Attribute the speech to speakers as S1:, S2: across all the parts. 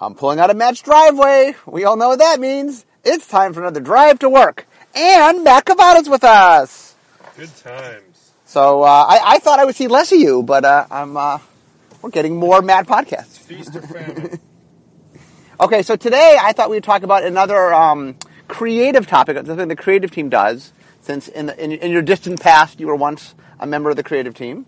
S1: I'm pulling out a Matt's driveway. We all know what that means. It's time for another drive to work. And Matt Cavotta's with us.
S2: Good times.
S1: So uh, I, I thought I would see less of you, but uh, I'm uh, we're getting more Matt podcasts.
S2: Feast or famine.
S1: Okay, so today I thought we'd talk about another um, creative topic, something the creative team does. Since in, the, in, in your distant past you were once a member of the creative team,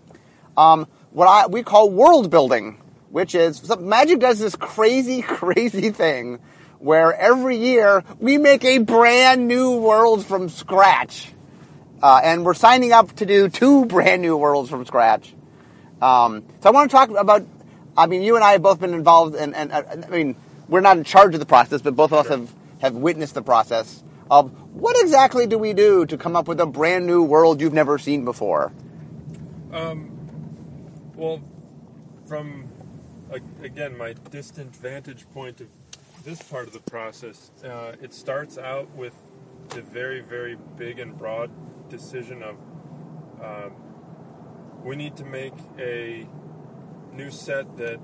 S1: um, what I, we call world building, which is so Magic does this crazy, crazy thing where every year we make a brand new world from scratch, uh, and we're signing up to do two brand new worlds from scratch. Um, so I want to talk about. I mean, you and I have both been involved, in, and uh, I mean, we're not in charge of the process, but both of us have have witnessed the process of what exactly do we do to come up with a brand new world you've never seen before.
S2: Um, Well, from again my distant vantage point of this part of the process, uh, it starts out with the very, very big and broad decision of um, we need to make a new set that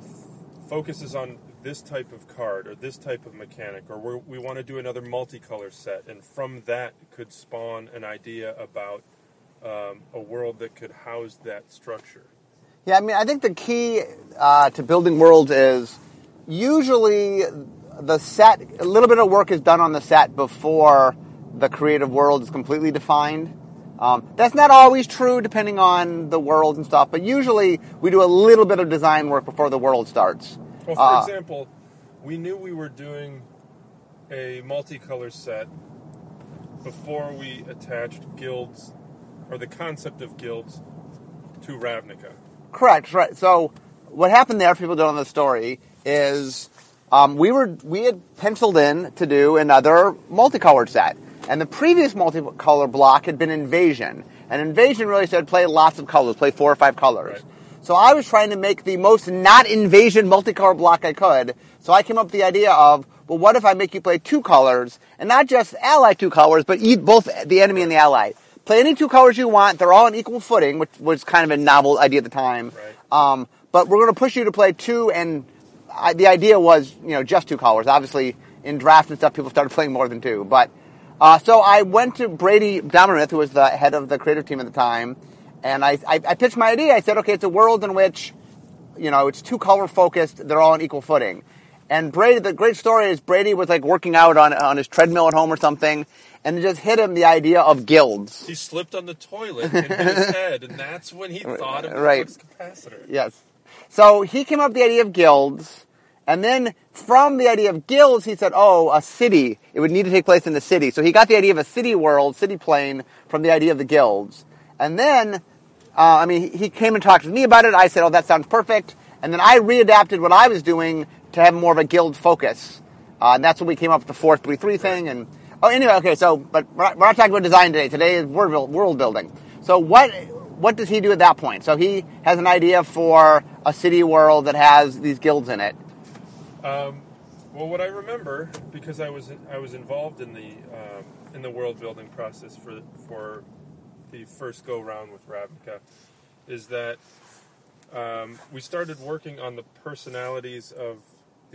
S2: f- focuses on this type of card or this type of mechanic, or we want to do another multicolor set, and from that could spawn an idea about um, a world that could house that structure.
S1: Yeah, I mean, I think the key uh, to building worlds is usually the set, a little bit of work is done on the set before the creative world is completely defined. Um, that's not always true depending on the world and stuff, but usually we do a little bit of design work before the world starts.
S2: Well, for
S1: Uh,
S2: example, we knew we were doing a multicolor set before we attached guilds, or the concept of guilds, to Ravnica.
S1: Correct. Right. So what happened there, if people don't know the story, is um, we were we had penciled in to do another multicolored set, and the previous multicolor block had been Invasion, and Invasion really said play lots of colors, play four or five colors.
S2: Right.
S1: So I was trying to make the most not Invasion multicolor block I could. So I came up with the idea of, well, what if I make you play two colors, and not just ally two colors, but eat both the enemy and the ally. Play any two colors you want. They're all on equal footing, which was kind of a novel idea at the time.
S2: Right.
S1: Um, but we're going to push you to play two, and I, the idea was, you know, just two colors. Obviously, in draft and stuff, people started playing more than two. But uh, so I went to Brady Dommermuth, who was the head of the creative team at the time, and I, I, I pitched my idea. I said, okay, it's a world in which, you know, it's two color focused. They're all on equal footing. And Brady, the great story is Brady was like working out on on his treadmill at home or something, and it just hit him the idea of guilds.
S2: He slipped on the toilet and hit his head, and that's when he thought of
S1: Right.
S2: flux capacitor.
S1: Yes. So he came up with the idea of guilds, and then from the idea of guilds, he said, "Oh, a city. It would need to take place in the city." So he got the idea of a city world, city plane, from the idea of the guilds. And then, uh, I mean, he came and talked to me about it. I said, "Oh, that sounds perfect." And then I readapted what I was doing to have more of a guild focus, uh, and that's when we came up with the four three three thing. And oh, anyway, okay. So, but we're not, we're not talking about design today. Today is world world building. So what what does he do at that point? So he has an idea for a city world that has these guilds in it.
S2: Um, well, what I remember, because I was I was involved in the um, in the world building process for for the first go round with Ravnica, is that um, we started working on the personalities of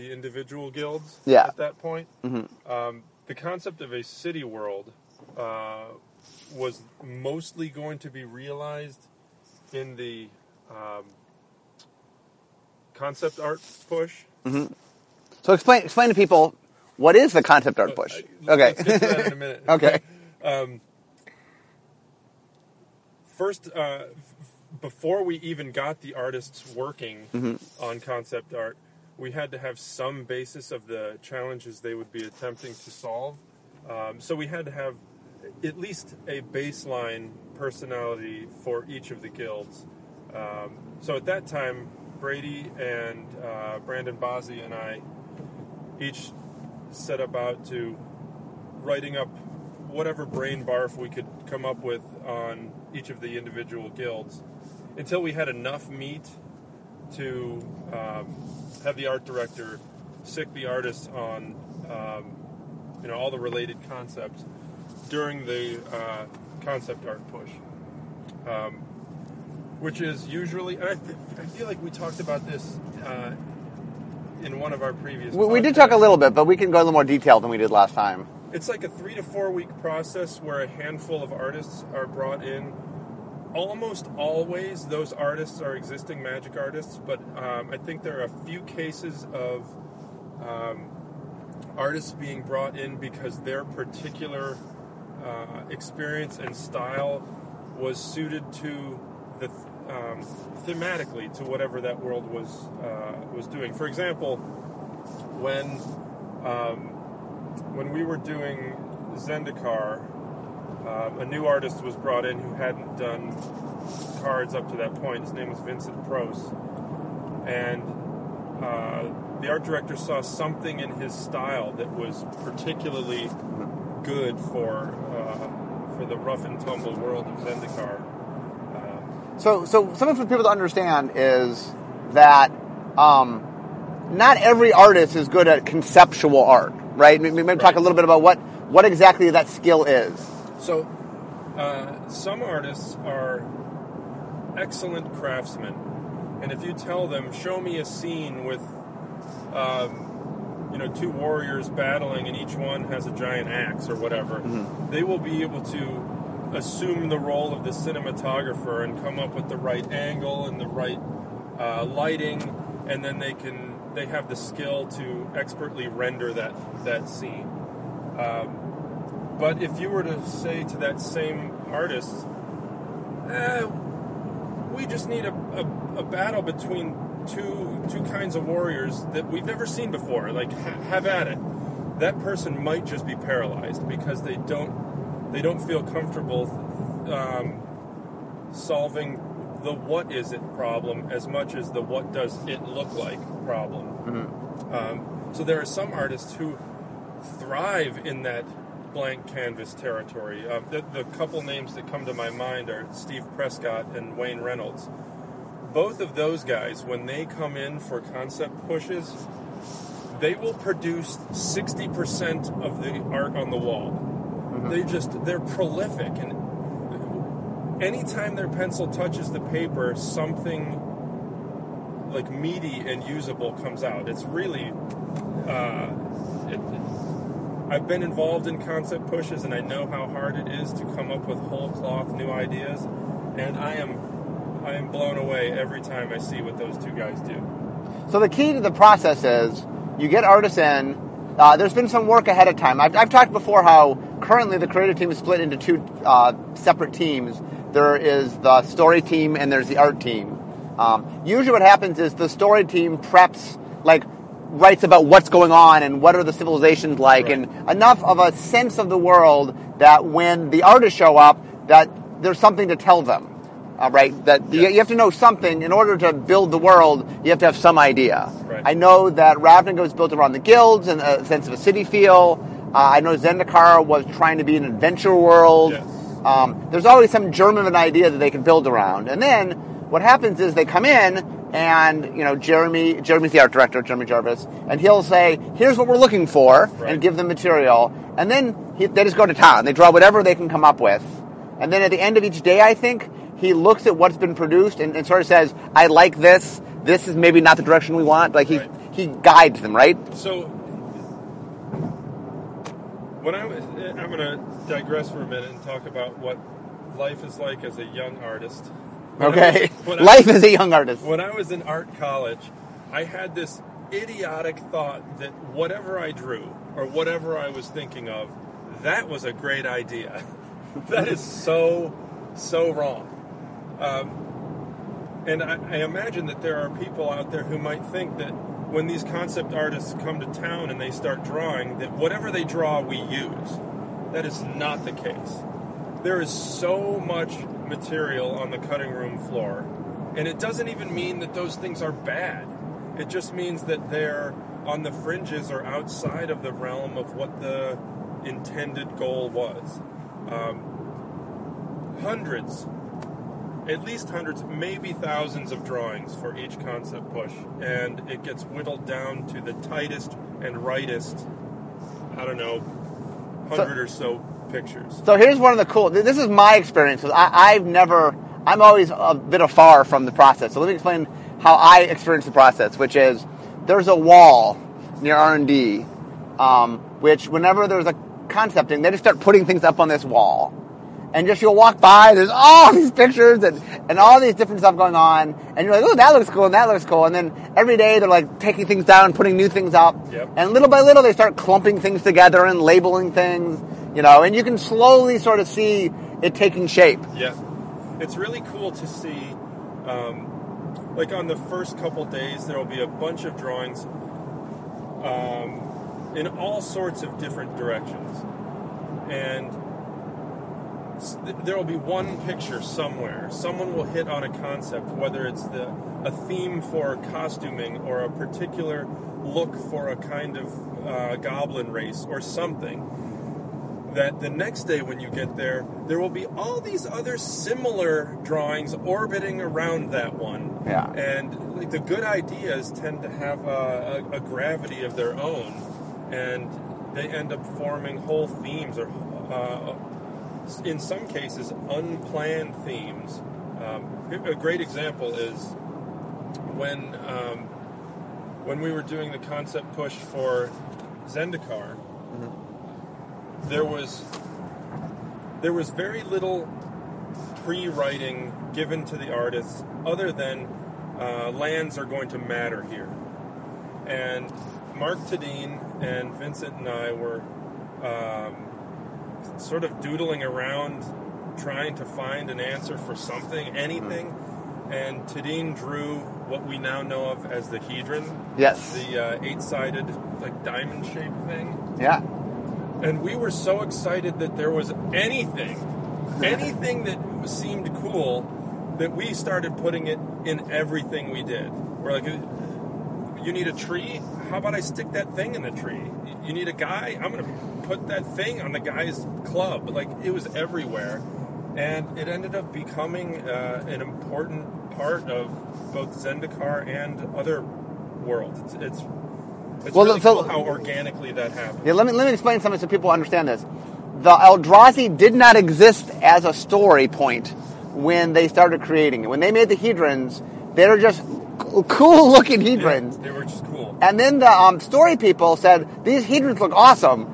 S2: the individual guilds.
S1: Yeah.
S2: At that point, um, the concept of a city world uh, was mostly going to be realized in the um, concept art push.
S1: So explain explain to people what is the concept art push.
S2: Uh,
S1: Okay.
S2: Let's get to that in a minute.
S1: Okay.
S2: Um, first, uh, f- before we even got the artists working
S1: Mm-hmm.
S2: on concept art, we had to have some basis of the challenges they would be attempting to solve. Um, so we had to have at least a baseline personality for each of the guilds. Um, so at that time, Brady and uh, Brandon Bozzi and I each set about to writing up whatever brain barf we could come up with on each of the individual guilds until we had enough meat to um, have the art director sick the artists on um, you know all the related concepts during the uh, concept art push um, which is usually and I, th- I feel like we talked about this uh, in one of our previous.
S1: We, we did talk a little bit, but we can go a little more detailed than we did last time.
S2: It's like a three to four week process where a handful of artists are brought in. Almost always, those artists are existing magic artists, but um, I think there are a few cases of um, artists being brought in because their particular uh, experience and style was suited to the um, thematically to whatever that world was uh, was doing. For example, when um, when we were doing Zendikar, uh, a new artist was brought in who hadn't done cards up to that point. His name was Vincent Proce, and uh, the art director saw something in his style that was particularly good for uh, for the rough and tumble world of Zendikar. Uh,
S1: So, so something for people to understand is that um, not every artist is good at conceptual art, right? We maybe talk a little bit about what what exactly that skill is.
S2: So, uh, some artists are excellent craftsmen, and if you tell them, "Show me a scene with, um, you know, two warriors battling, and each one has a giant axe or whatever," they will be able to assume the role of the cinematographer and come up with the right angle and the right uh, lighting, and then they can they have the skill to expertly render that that scene. Um, but if you were to say to that same artist, eh, we just need a, a, a battle between two two kinds of warriors that we've never seen before, like ha- have at it. That person might just be paralyzed because they don't they don't feel comfortable um, solving the what is it problem as much as the what does it look like problem. Um, so there are some artists who thrive in that blank canvas territory. Uh, the, the couple names that come to my mind are Steve Prescott and Wayne Reynolds. Both of those guys, when they come in for concept pushes, they will produce 60% of the art on the wall. They just, they're prolific. And anytime their pencil touches the paper, something like meaty and usable comes out. It's really, uh, I've been involved in concept pushes, and I know how hard it is to come up with whole cloth new ideas. And I am, I am blown away every time I see what those two guys do.
S1: So the key to the process is you get artists in. Uh, there's been some work ahead of time. I've, I've talked before how currently the creative team is split into two uh, separate teams. There is the story team and there's the art team. Um, usually, what happens is the story team preps, like, writes about what's going on and what are the civilizations like,
S2: Right.
S1: and enough of a sense of the world that when the artists show up, that there's something to tell them. Uh, right? That you, you have to know something in order to build the world. You have to have some idea.
S2: Right.
S1: I know that Ravnica was built around the guilds and a sense of a city feel. Uh, I know Zendikar was trying to be an adventure world.
S2: Yes.
S1: Um, there's always some germ of an idea that they can build around. And then what happens is they come in and you know Jeremy Jeremy's the art director, Jeremy Jarvis, and he'll say, "Here's what we're looking for,"
S2: Right.
S1: and give them material. And then he, they just go to town. They draw whatever they can come up with. And then at the end of each day, I think he looks at what's been produced and, and sort of says, "I like this. This is maybe not the direction we want." Like he
S2: Right.
S1: he guides them, right?
S2: So, when I was, I'm going to digress for a minute and talk about what life is like as a young artist.
S1: Okay.
S2: was-
S1: Life
S2: was-
S1: as a young artist.
S2: When I was in art college, I had this idiotic thought that whatever I drew or whatever I was thinking of, that was a great idea. that is so, so wrong. Um, and I, I imagine that there are people out there who might think that when these concept artists come to town and they start drawing, that whatever they draw, we use. That is not the case. There is so much material on the cutting room floor, and it doesn't even mean that those things are bad. It just means that they're on the fringes or outside of the realm of what the intended goal was. Um, hundreds at least hundreds, maybe thousands of drawings for each concept push, and it gets whittled down to the tightest and rightest. I don't know, hundred or so pictures.
S1: So here's one of the cool. This is my experience. 'cause I, I've never. I'm always a bit afar from the process. So let me explain how I experience the process, which is there's a wall near R and D, um, which whenever there's a concepting, they just start putting things up on this wall, and just you'll walk by. There's all these pictures and and all these different stuff going on, and you're like, oh, that looks cool, and that looks cool, and then every day they're like taking things down, putting new things up,
S2: Yep.
S1: and little by little they start clumping things together and labeling things, you know, and you can slowly sort of see it taking shape.
S2: Yeah, it's really cool to see. Um, like on the first couple days, there will be a bunch of drawings um, in all sorts of different directions, and there will be one picture somewhere. Someone will hit on a concept, whether it's the a theme for costuming or a particular look for a kind of uh, goblin race or something that the next day when you get there, there will be all these other similar drawings orbiting around that one.
S1: Yeah.
S2: And like, the good ideas tend to have a, a, a gravity of their own, and they end up forming whole themes, or uh, in some cases, unplanned themes. Um, a great example is when um, when we were doing the concept push for Zendikar there was there was very little pre-writing given to the artists other than uh, lands are going to matter here and mark tedin and vincent and i were um, sort of doodling around trying to find an answer for something anything and tedin drew what we now know of as the hedron
S1: Yes.
S2: the uh, eight-sided like diamond shaped thing
S1: Yeah.
S2: and we were so excited that there was anything, anything that seemed cool, that we started putting it in everything we did. We're like, you need a tree? How about I stick that thing in the tree? You need a guy? I'm going to put that thing on the guy's club. Like, it was everywhere. And it ended up becoming uh, an important part of both Zendikar and other worlds. It's, it's, it's
S1: Well,
S2: really
S1: so-
S2: cool how organically that happened.
S1: Yeah, let me let me explain something so people understand this. The Eldrazi did not exist as a story point when they started creating it. When they made the Hedrons, they're just cool looking
S2: Yeah,
S1: Hedrons.
S2: they were just cool.
S1: And then the um, story people said, these Hedrons look awesome.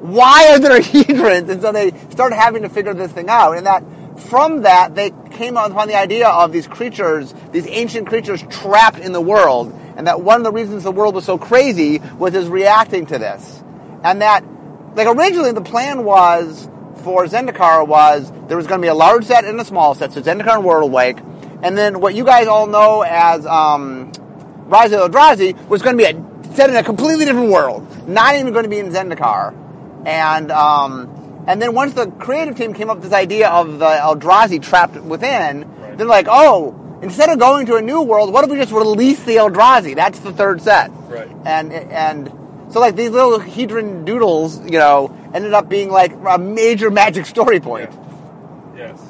S1: Why are there Hedrons? And so they started having to figure this thing out. And that from that, they came upon the idea of these creatures, these ancient creatures trapped in the world. And that one of the reasons the world was so crazy was his reacting to this. And that, like originally the plan was for Zendikar was there was going to be a large set and a small set, so Zendikar and Worldwake. And then what you guys all know as um, Rise of the Eldrazi was going to be a, set in a completely different world, not even going to be in Zendikar. And um, and then once the creative team came up with this idea of the Eldrazi trapped within,
S2: Right.
S1: they're like, oh, instead of going to a new world, what if we just release the Eldrazi? That's the third set.
S2: Right.
S1: And and so like these little Hedron doodles, you know, ended up being like a major magic story point.
S2: Yes.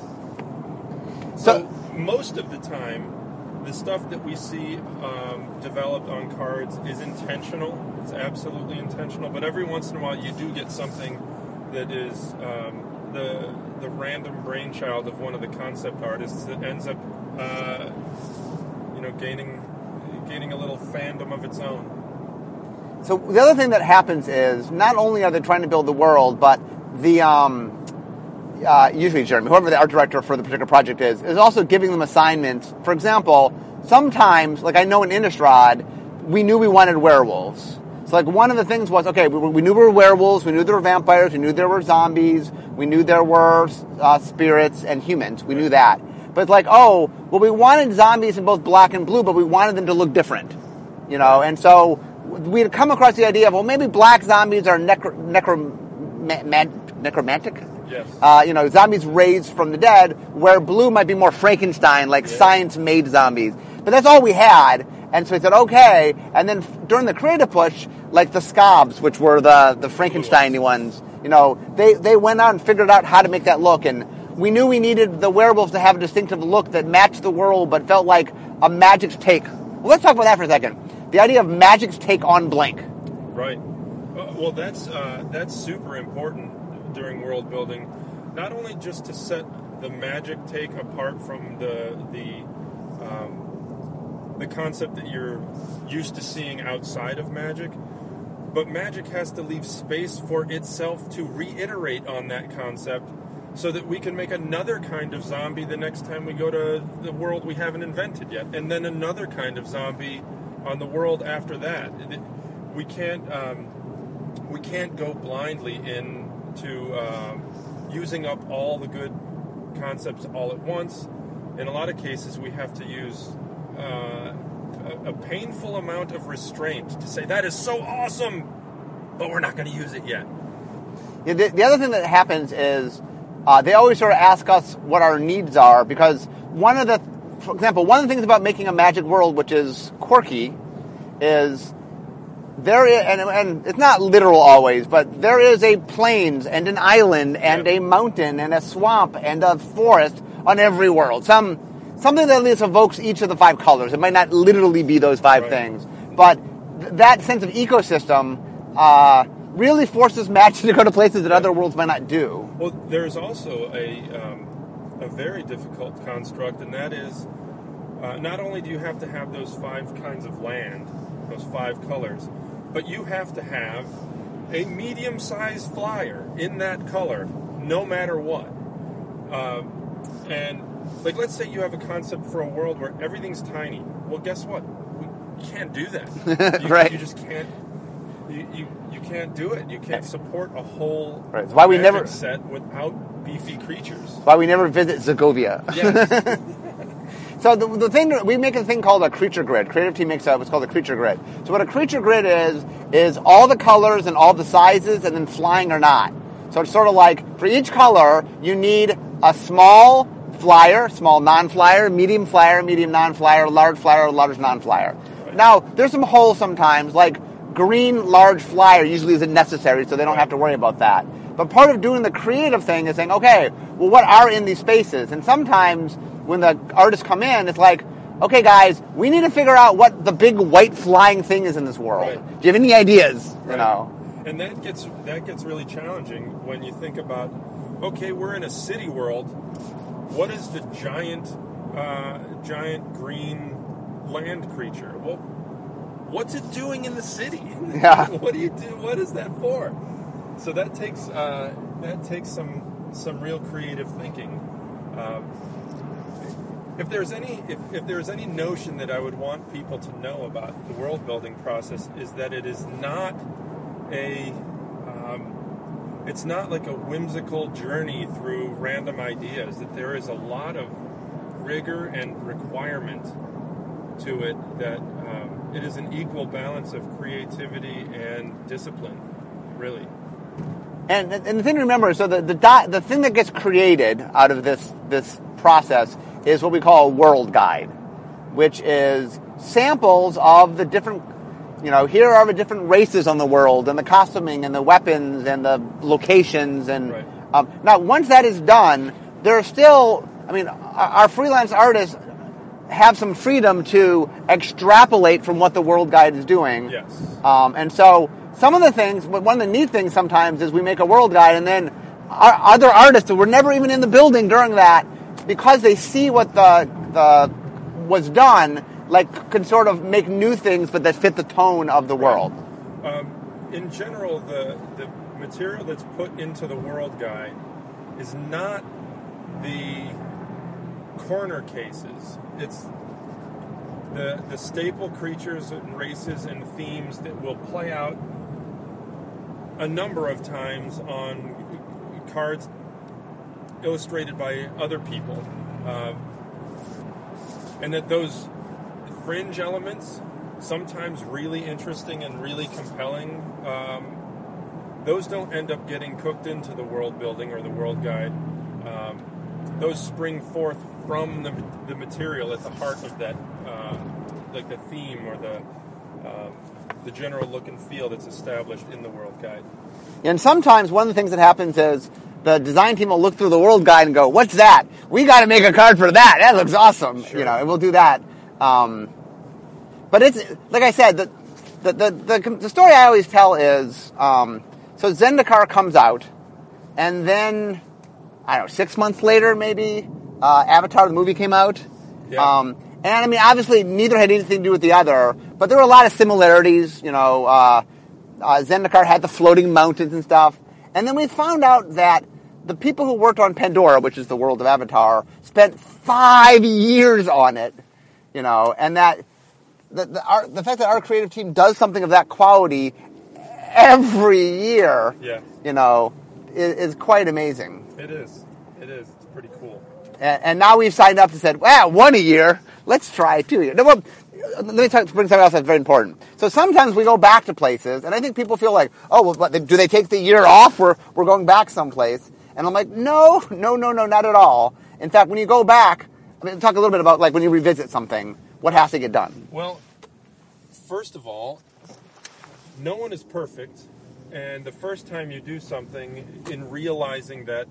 S1: So-
S2: So most of the time, the stuff that we see um, developed on cards is intentional. It's absolutely intentional. But every once in a while, you do get something that is um, the the random brainchild of one of the concept artists that ends up, uh, you know, gaining gaining a little fandom of its own.
S1: So the other thing that happens is not only are they trying to build the world, but the um, uh, usually Jeremy, whoever the art director for the particular project is, is also giving them assignments. For example, sometimes, like I know in Innistrad, we knew we wanted werewolves. So like one of the things was okay, we, we knew there were werewolves, we knew there were vampires, we knew there were zombies, we knew there were uh, spirits and humans. We knew that. But it's like, oh, well, we wanted zombies in both black and blue, but we wanted them to look different you know and so we had come across the idea of well maybe black zombies are necro, necro, ma- man, necromantic
S2: Yes.
S1: uh, you know zombies raised from the dead where blue might be more frankenstein like
S2: Yeah.
S1: science made zombies but that's all we had and so we said okay and then f- during the creative push like the skaabs which were the the frankenstein ones you know they they went out and figured out how to make that look and we knew we needed the werewolves to have a distinctive look that matched the world but felt like a magic's take well, let's talk about that for a second. The idea of magic's take on blank.
S2: Right. Uh, Well, that's uh, that's super important during world building. Not only just to set the magic take apart from the the um, the concept that you're used to seeing outside of magic. But magic has to leave space for itself to reiterate on that concept so that we can make another kind of zombie the next time we go to the world we haven't invented yet, and then another kind of zombie on the world after that. We can't um, we can't go blindly into um, using up all the good concepts all at once. In a lot of cases, we have to use uh, a, a painful amount of restraint to say that is so awesome, but we're not going to use it yet.
S1: Yeah, the, the other thing that happens is uh, they always sort of ask us what our needs are because one of the, for example, one of the things about making a magic world which is quirky is there is, and, and it's not literal always, but there is a plains and an island and
S2: Yep.
S1: a mountain and a swamp and a forest on every world. Some something that at least evokes each of the five colors. It might not literally be those five
S2: Right.
S1: things, but th- that sense of ecosystem uh, really forces magic to go to places that other worlds might not do.
S2: Well, there's also a, um, a very difficult construct, and that is uh, not only do you have to have those five kinds of land, those five colors, but you have to have a medium sized flyer in that color, no matter what. Um, and, like, let's say you have a concept for a world where everything's tiny. Well, guess what? We can't do that. You,
S1: Right.
S2: You just can't. You, you, you can't do it. You can't support a whole
S1: Right. Why we never-
S2: set without beefy creatures.
S1: Why we never visit Zagovia.
S2: Yes.
S1: So the, the thing we make a thing called a creature grid. Creative team makes up what's called a creature grid. So what a creature grid is is all the colors and all the sizes, and then flying or not. So it's sort of like for each color you need a small flyer, small non-flyer, medium flyer, medium non-flyer, large flyer, large non-flyer. Now there's some holes sometimes, like green large flyer usually isn't necessary, so they don't have to worry about that. But part of doing the creative thing is saying, okay, well, what are in these spaces? And sometimes when the artists come in, it's like, okay, guys, we need to figure out what the big white flying thing is in this world.
S2: Right.
S1: Do you have any ideas? You know?
S2: And that gets that gets really challenging when you think about okay, we're in a city world. What is the giant uh, giant green land creature? Well, what's it doing in the city?
S1: Yeah.
S2: what do you do? What is that for? So that takes uh, that takes some some real creative thinking. Um, if there's any if, if there's any notion that I would want people to know about the world building process is that it is not a um, it's not like a whimsical journey through random ideas that there is a lot of rigor and requirement to it that um, it is an equal balance of creativity and discipline really.
S1: And, and the thing to remember is, so the the, the thing that gets created out of this this process is what we call a world guide, which is samples of the different, you know, here are the different races on the world, and the costuming, and the weapons, and the locations, and
S2: Right.
S1: um, now once that is done, there are still, I mean, our, freelance artists have some freedom to extrapolate from what the world guide is doing.
S2: yes
S1: Um, and so some of the things, but one of the neat things sometimes is we make a world guide and then our other artists who were never even in the building during that, because they see what the, the was done, like can sort of make new things but that fit the tone of the world.
S2: Um, in general, the the material that's put into the world guide is not the corner cases. It's the the staple creatures and races and themes that will play out a number of times on cards illustrated by other people, um, and that those fringe elements, sometimes really interesting and really compelling, um, those don't end up getting cooked into the world building or the world guide. Um, those spring forth from the, the material at the heart of that, uh, like the theme or the um, the general look and feel that's established in the world guide.
S1: And sometimes one of the things that happens is the design team will look through the world guide and go, "What's that? We got to make a card for that. That looks awesome."
S2: Sure.
S1: You know, and we'll do that. Um, but it's like I said, the the, the the the story I always tell is um, so Zendikar comes out, and then I don't know six months later maybe uh, Avatar the movie came out,
S2: Yeah.
S1: um, And I mean, obviously, neither had anything to do with the other, but there were a lot of similarities. You know, uh, uh, Zendikar had the floating mountains and stuff. And then we found out that the people who worked on Pandora, which is the world of Avatar, spent five years on it. You know, and that the, the, our, the fact that our creative team does something of that quality every year,
S2: Yeah.
S1: you know, is, is quite amazing.
S2: It is. It is. It's pretty cool.
S1: And, and now we've signed up and said, well, one a year. Let's try two a year. No, well, let me talk, bring something else that's very important. So sometimes we go back to places, and I think people feel like, oh, well, do they take the year off? We're, we're going back someplace. And I'm like, no, no, no, no, not at all. In fact, when you go back, I mean, talk a little bit about like when you revisit something, what has to get done.
S2: Well, first of all, no one is perfect, and the first time you do something, in realizing that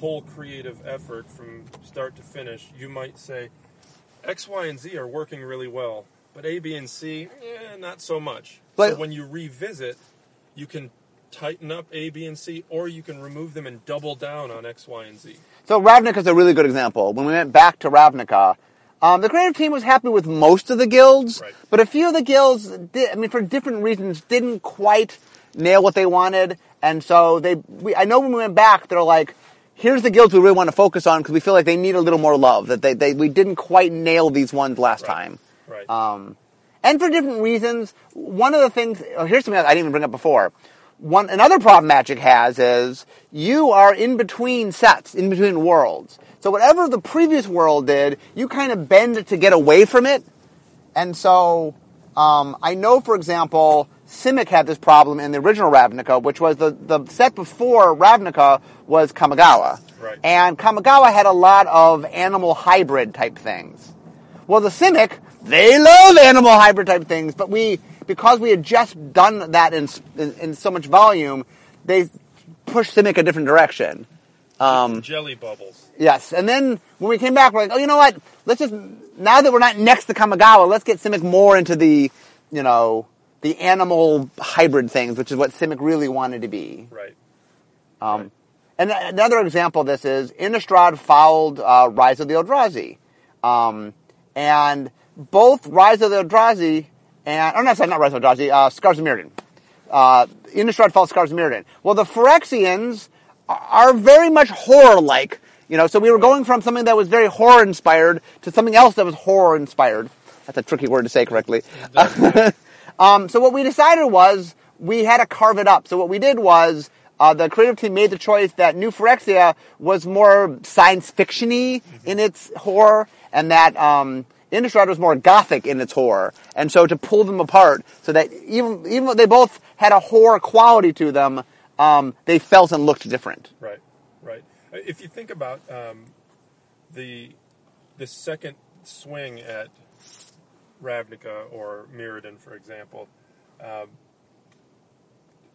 S2: whole creative effort from start to finish, you might say, X, Y, and Z are working really well, but A, B, and C, eh, not so much.
S1: But-
S2: so when you revisit, you can tighten up A, B, and C, or you can remove them and double down on X, Y, and Z.
S1: So Ravnica is a really good example. When we went back to Ravnica, um, the creative team was happy with most of the guilds,
S2: Right.
S1: but a few of the guilds, did, I mean, for different reasons, didn't quite nail what they wanted. And so they, we, I know when we went back, they're like, here's the guilds we really want to focus on because we feel like they need a little more love. That they, they we didn't quite nail these ones last
S2: Right.
S1: time.
S2: Right.
S1: Um, and for different reasons. One of the things, oh, here's something I didn't even bring up before. One, another problem Magic has is you are in between sets, in between worlds. So whatever the previous world did, you kind of bend to get away from it. And so, um, I know, for example, Simic had this problem in the original Ravnica, which was the, the set before Ravnica was Kamigawa.
S2: Right.
S1: And Kamigawa had a lot of animal hybrid type things. Well, the Simic, they love animal hybrid type things, but we, because we had just done that in, in, in so much volume, they pushed Simic a different direction. Um,
S2: Jelly bubbles.
S1: Yes, and then when we came back, we're like, oh, you know what? Let's just now that we're not next to Kamigawa, let's get Simic more into the, you know, the animal hybrid things, which is what Simic really wanted to be.
S2: Right.
S1: Um, and another example of this is Innistrad fouled uh, Rise of the Eldrazi, um, and both Rise of the Eldrazi and oh no, sorry, not Eldrazi, uh, Scars of Mirrodin. Uh, Innistrad fouled Scars of Mirrodin. Well, the Phyrexians are- are very much horror-like. You know, so we were going from something that was very horror-inspired to something else that was horror-inspired. That's a tricky word to say correctly. Um, so what we decided was we had to carve it up. So what we did was uh, the creative team made the choice that New Phyrexia was more science fictiony in its horror, and that um, Innistrad was more gothic in its horror. And so to pull them apart, so that even even though they both had a horror quality to them, um, they felt and looked different.
S2: Right, right. Uh, If you think about um, the the second swing at Ravnica or Mirrodin, for example, um,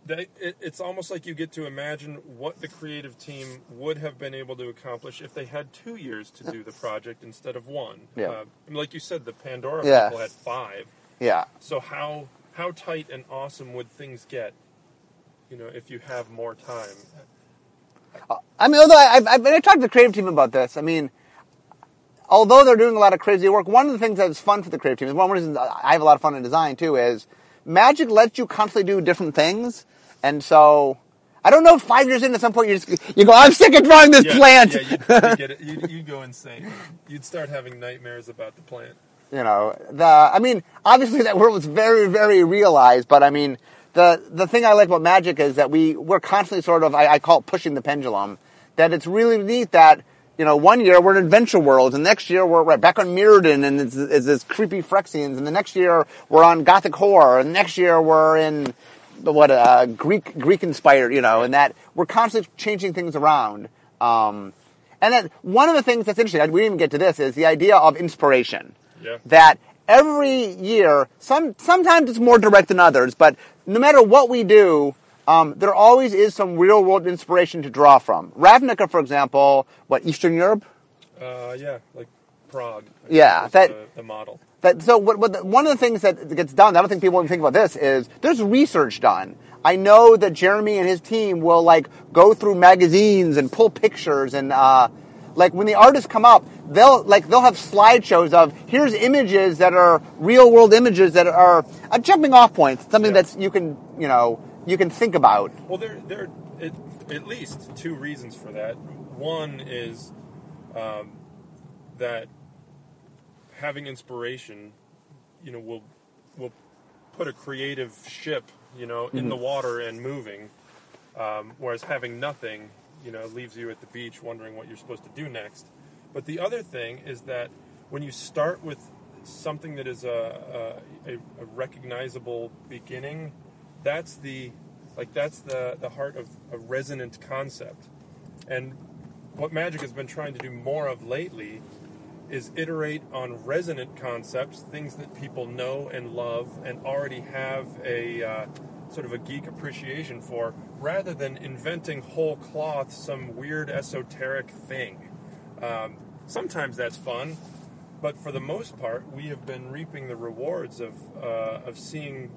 S2: they, it, it's almost like you get to imagine what the creative team would have been able to accomplish if they had two years to do the project instead of one.
S1: Yeah.
S2: Uh, I mean, like you said, the Pandora
S1: Yeah.
S2: people had five.
S1: Yeah.
S2: So how how tight and awesome would things get? You know, if you have more time.
S1: I mean, although I, I, I talked to the creative team about this, I mean, although they're doing a lot of crazy work, one of the things that's fun for the creative team is one reason I have a lot of fun in design too is Magic lets you constantly do different things, and so I don't know if five years in at some point you just you go, I'm sick of drawing this plant.
S2: Yeah, you'd, you'd get it. You'd, you'd go insane. You'd start having nightmares about the plant.
S1: you know the i mean obviously that world was very very realized but i mean the the thing i like about magic is that we we're constantly sort of i, I call it pushing the pendulum that it's really neat that you know one year we're in adventure worlds and next year we're, we're back on Mirrodin and it's, it's this creepy Phyrexians and the next year we're on gothic horror and next year we're in what uh, greek greek inspired you know and that we're constantly changing things around um, and then one of the things that's interesting we didn't even get to this is the idea of inspiration
S2: Yeah.
S1: that every year, some sometimes it's more direct than others, but no matter what we do, um, there always is some real world inspiration to draw from. Ravnica, for example, what Eastern Europe?
S2: Uh, yeah, like Prague.
S1: Yeah, that-
S2: the, the model.
S1: That, so what, what the, one of the things that gets done, I don't think people even think about this, is there's research done. I know that Jeremy and his team will like go through magazines and pull pictures and uh, like when the artists come up, they'll like they'll have slideshows of here's images that are real world images that are a jumping off point, something
S2: Yeah.
S1: that's you can you know you can think about.
S2: Well, there, there are at, at least two reasons for that. One is um, that having inspiration, you know, will will put a creative ship, you know, in the water and moving, um, whereas having nothing, you know, leaves you at the beach wondering what you're supposed to do next. But the other thing is that when you start with something that is a, a, a recognizable beginning, that's the like that's the, the heart of a resonant concept. And what Magic has been trying to do more of lately is iterate on resonant concepts, things that people know and love and already have a uh, sort of a geek appreciation for, rather than inventing whole cloth some weird esoteric thing. Um, sometimes that's fun, but for the most part, we have been reaping the rewards of uh, of seeing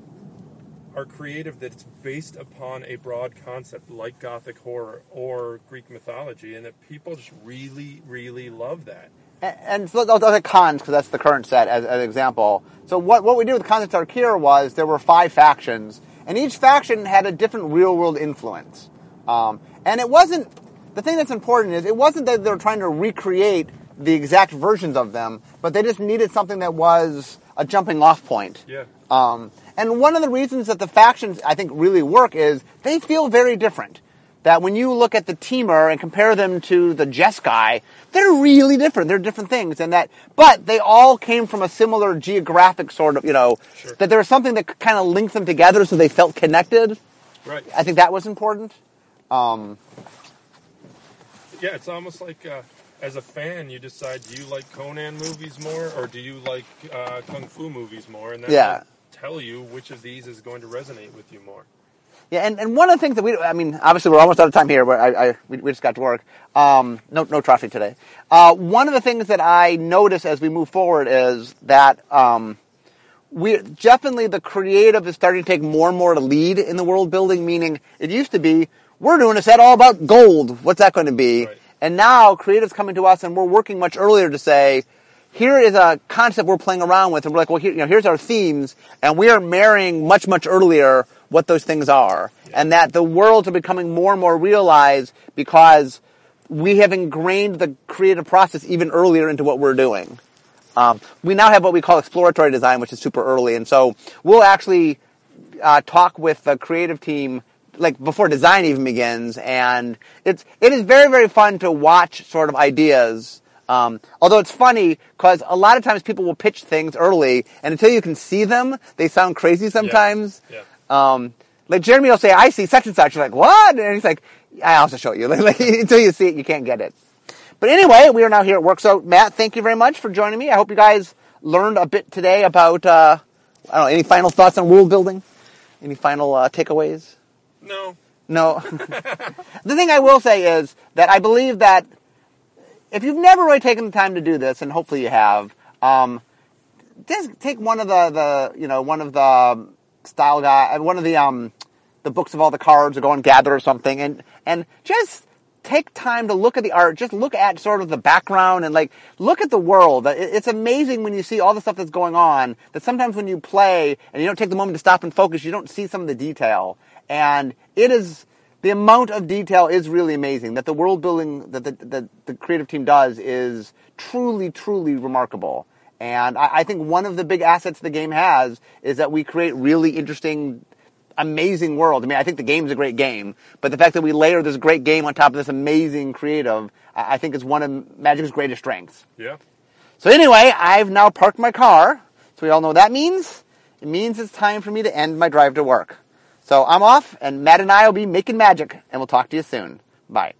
S2: our creative that it's based upon a broad concept like Gothic horror or Greek mythology, and that people just really, really love that.
S1: And, and so those are Khans because that's the current set as, as an example. So what what we did with the Khans of Tarkir was there were five factions, and each faction had a different real world influence. Um, and it wasn't the thing that's important is it wasn't that they were trying to recreate the exact versions of them, but they just needed something that was a jumping off point.
S2: Yeah.
S1: Um, and one of the reasons that the factions I think really work is they feel very different. That when you look at the Temur and compare them to the Jeskai, they're really different. They're different things, and that, but they all came from a similar geographic sort of, you know,
S2: Sure.
S1: that there was something that kind of linked them together, so they felt connected.
S2: Right.
S1: I think that was important. Um,
S2: Yeah, it's almost like uh, as a fan, you decide do you like Conan movies more or do you like uh, kung fu movies more, and that
S1: Yeah.
S2: will tell you which of these is going to resonate with you more.
S1: Yeah, and, and one of the things that we, I mean, obviously we're almost out of time here, but I, I we, we just got to work. Um, no, no trophy today. Uh, one of the things that I notice as we move forward is that, um, we definitely the creative is starting to take more and more to lead in the world building, meaning it used to be, we're doing a set all about gold. What's that going to be?
S2: Right.
S1: And now creative's coming to us and we're working much earlier to say, here is a concept we're playing around with, and we're like, well, here, you know, here's our themes, and we are marrying much, much earlier what those things are, and that the worlds are becoming more and more realized because we have ingrained the creative process even earlier into what we're doing. Um, we now have what we call exploratory design, which is super early, and so we'll actually uh, talk with the creative team like before design even begins, and it's it is very very fun to watch sort of ideas. Um, although it's funny because a lot of times people will pitch things early, and until you can see them, they sound crazy sometimes.
S2: Yeah.
S1: Um, like Jeremy will say, "I see such and such." You're like, "What?" And he's like, "I also show you." Like, until you see it, you can't get it. But anyway, we are now here at work. So Matt, thank you very much for joining me. I hope you guys learned a bit today about. Uh, I don't know. Any final thoughts on world building? Any final uh, takeaways?
S2: No.
S1: No. the thing I will say is that I believe that if you've never really taken the time to do this, and hopefully you have, um, just take one of the, the you know one of the style guy, one of the um, the books of all the cards, or go and gather or something, and and just take time to look at the art. Just look at sort of the background and like look at the world. It's amazing when you see all the stuff that's going on. That sometimes when you play and you don't take the moment to stop and focus, you don't see some of the detail. And it is the amount of detail is really amazing. That the world building that the, that the creative team does is truly, truly remarkable. And I, I think one of the big assets the game has is that we create really interesting amazing world. I mean, I think the game's a great game, but the fact that we layer this great game on top of this amazing creative, I I think is one of Magic's greatest strengths.
S2: Yeah.
S1: So anyway, I've now parked my car. So we all know what that means. It means it's time for me to end my drive to work. So I'm off, and Matt and I will be making magic, and we'll talk to you soon. Bye.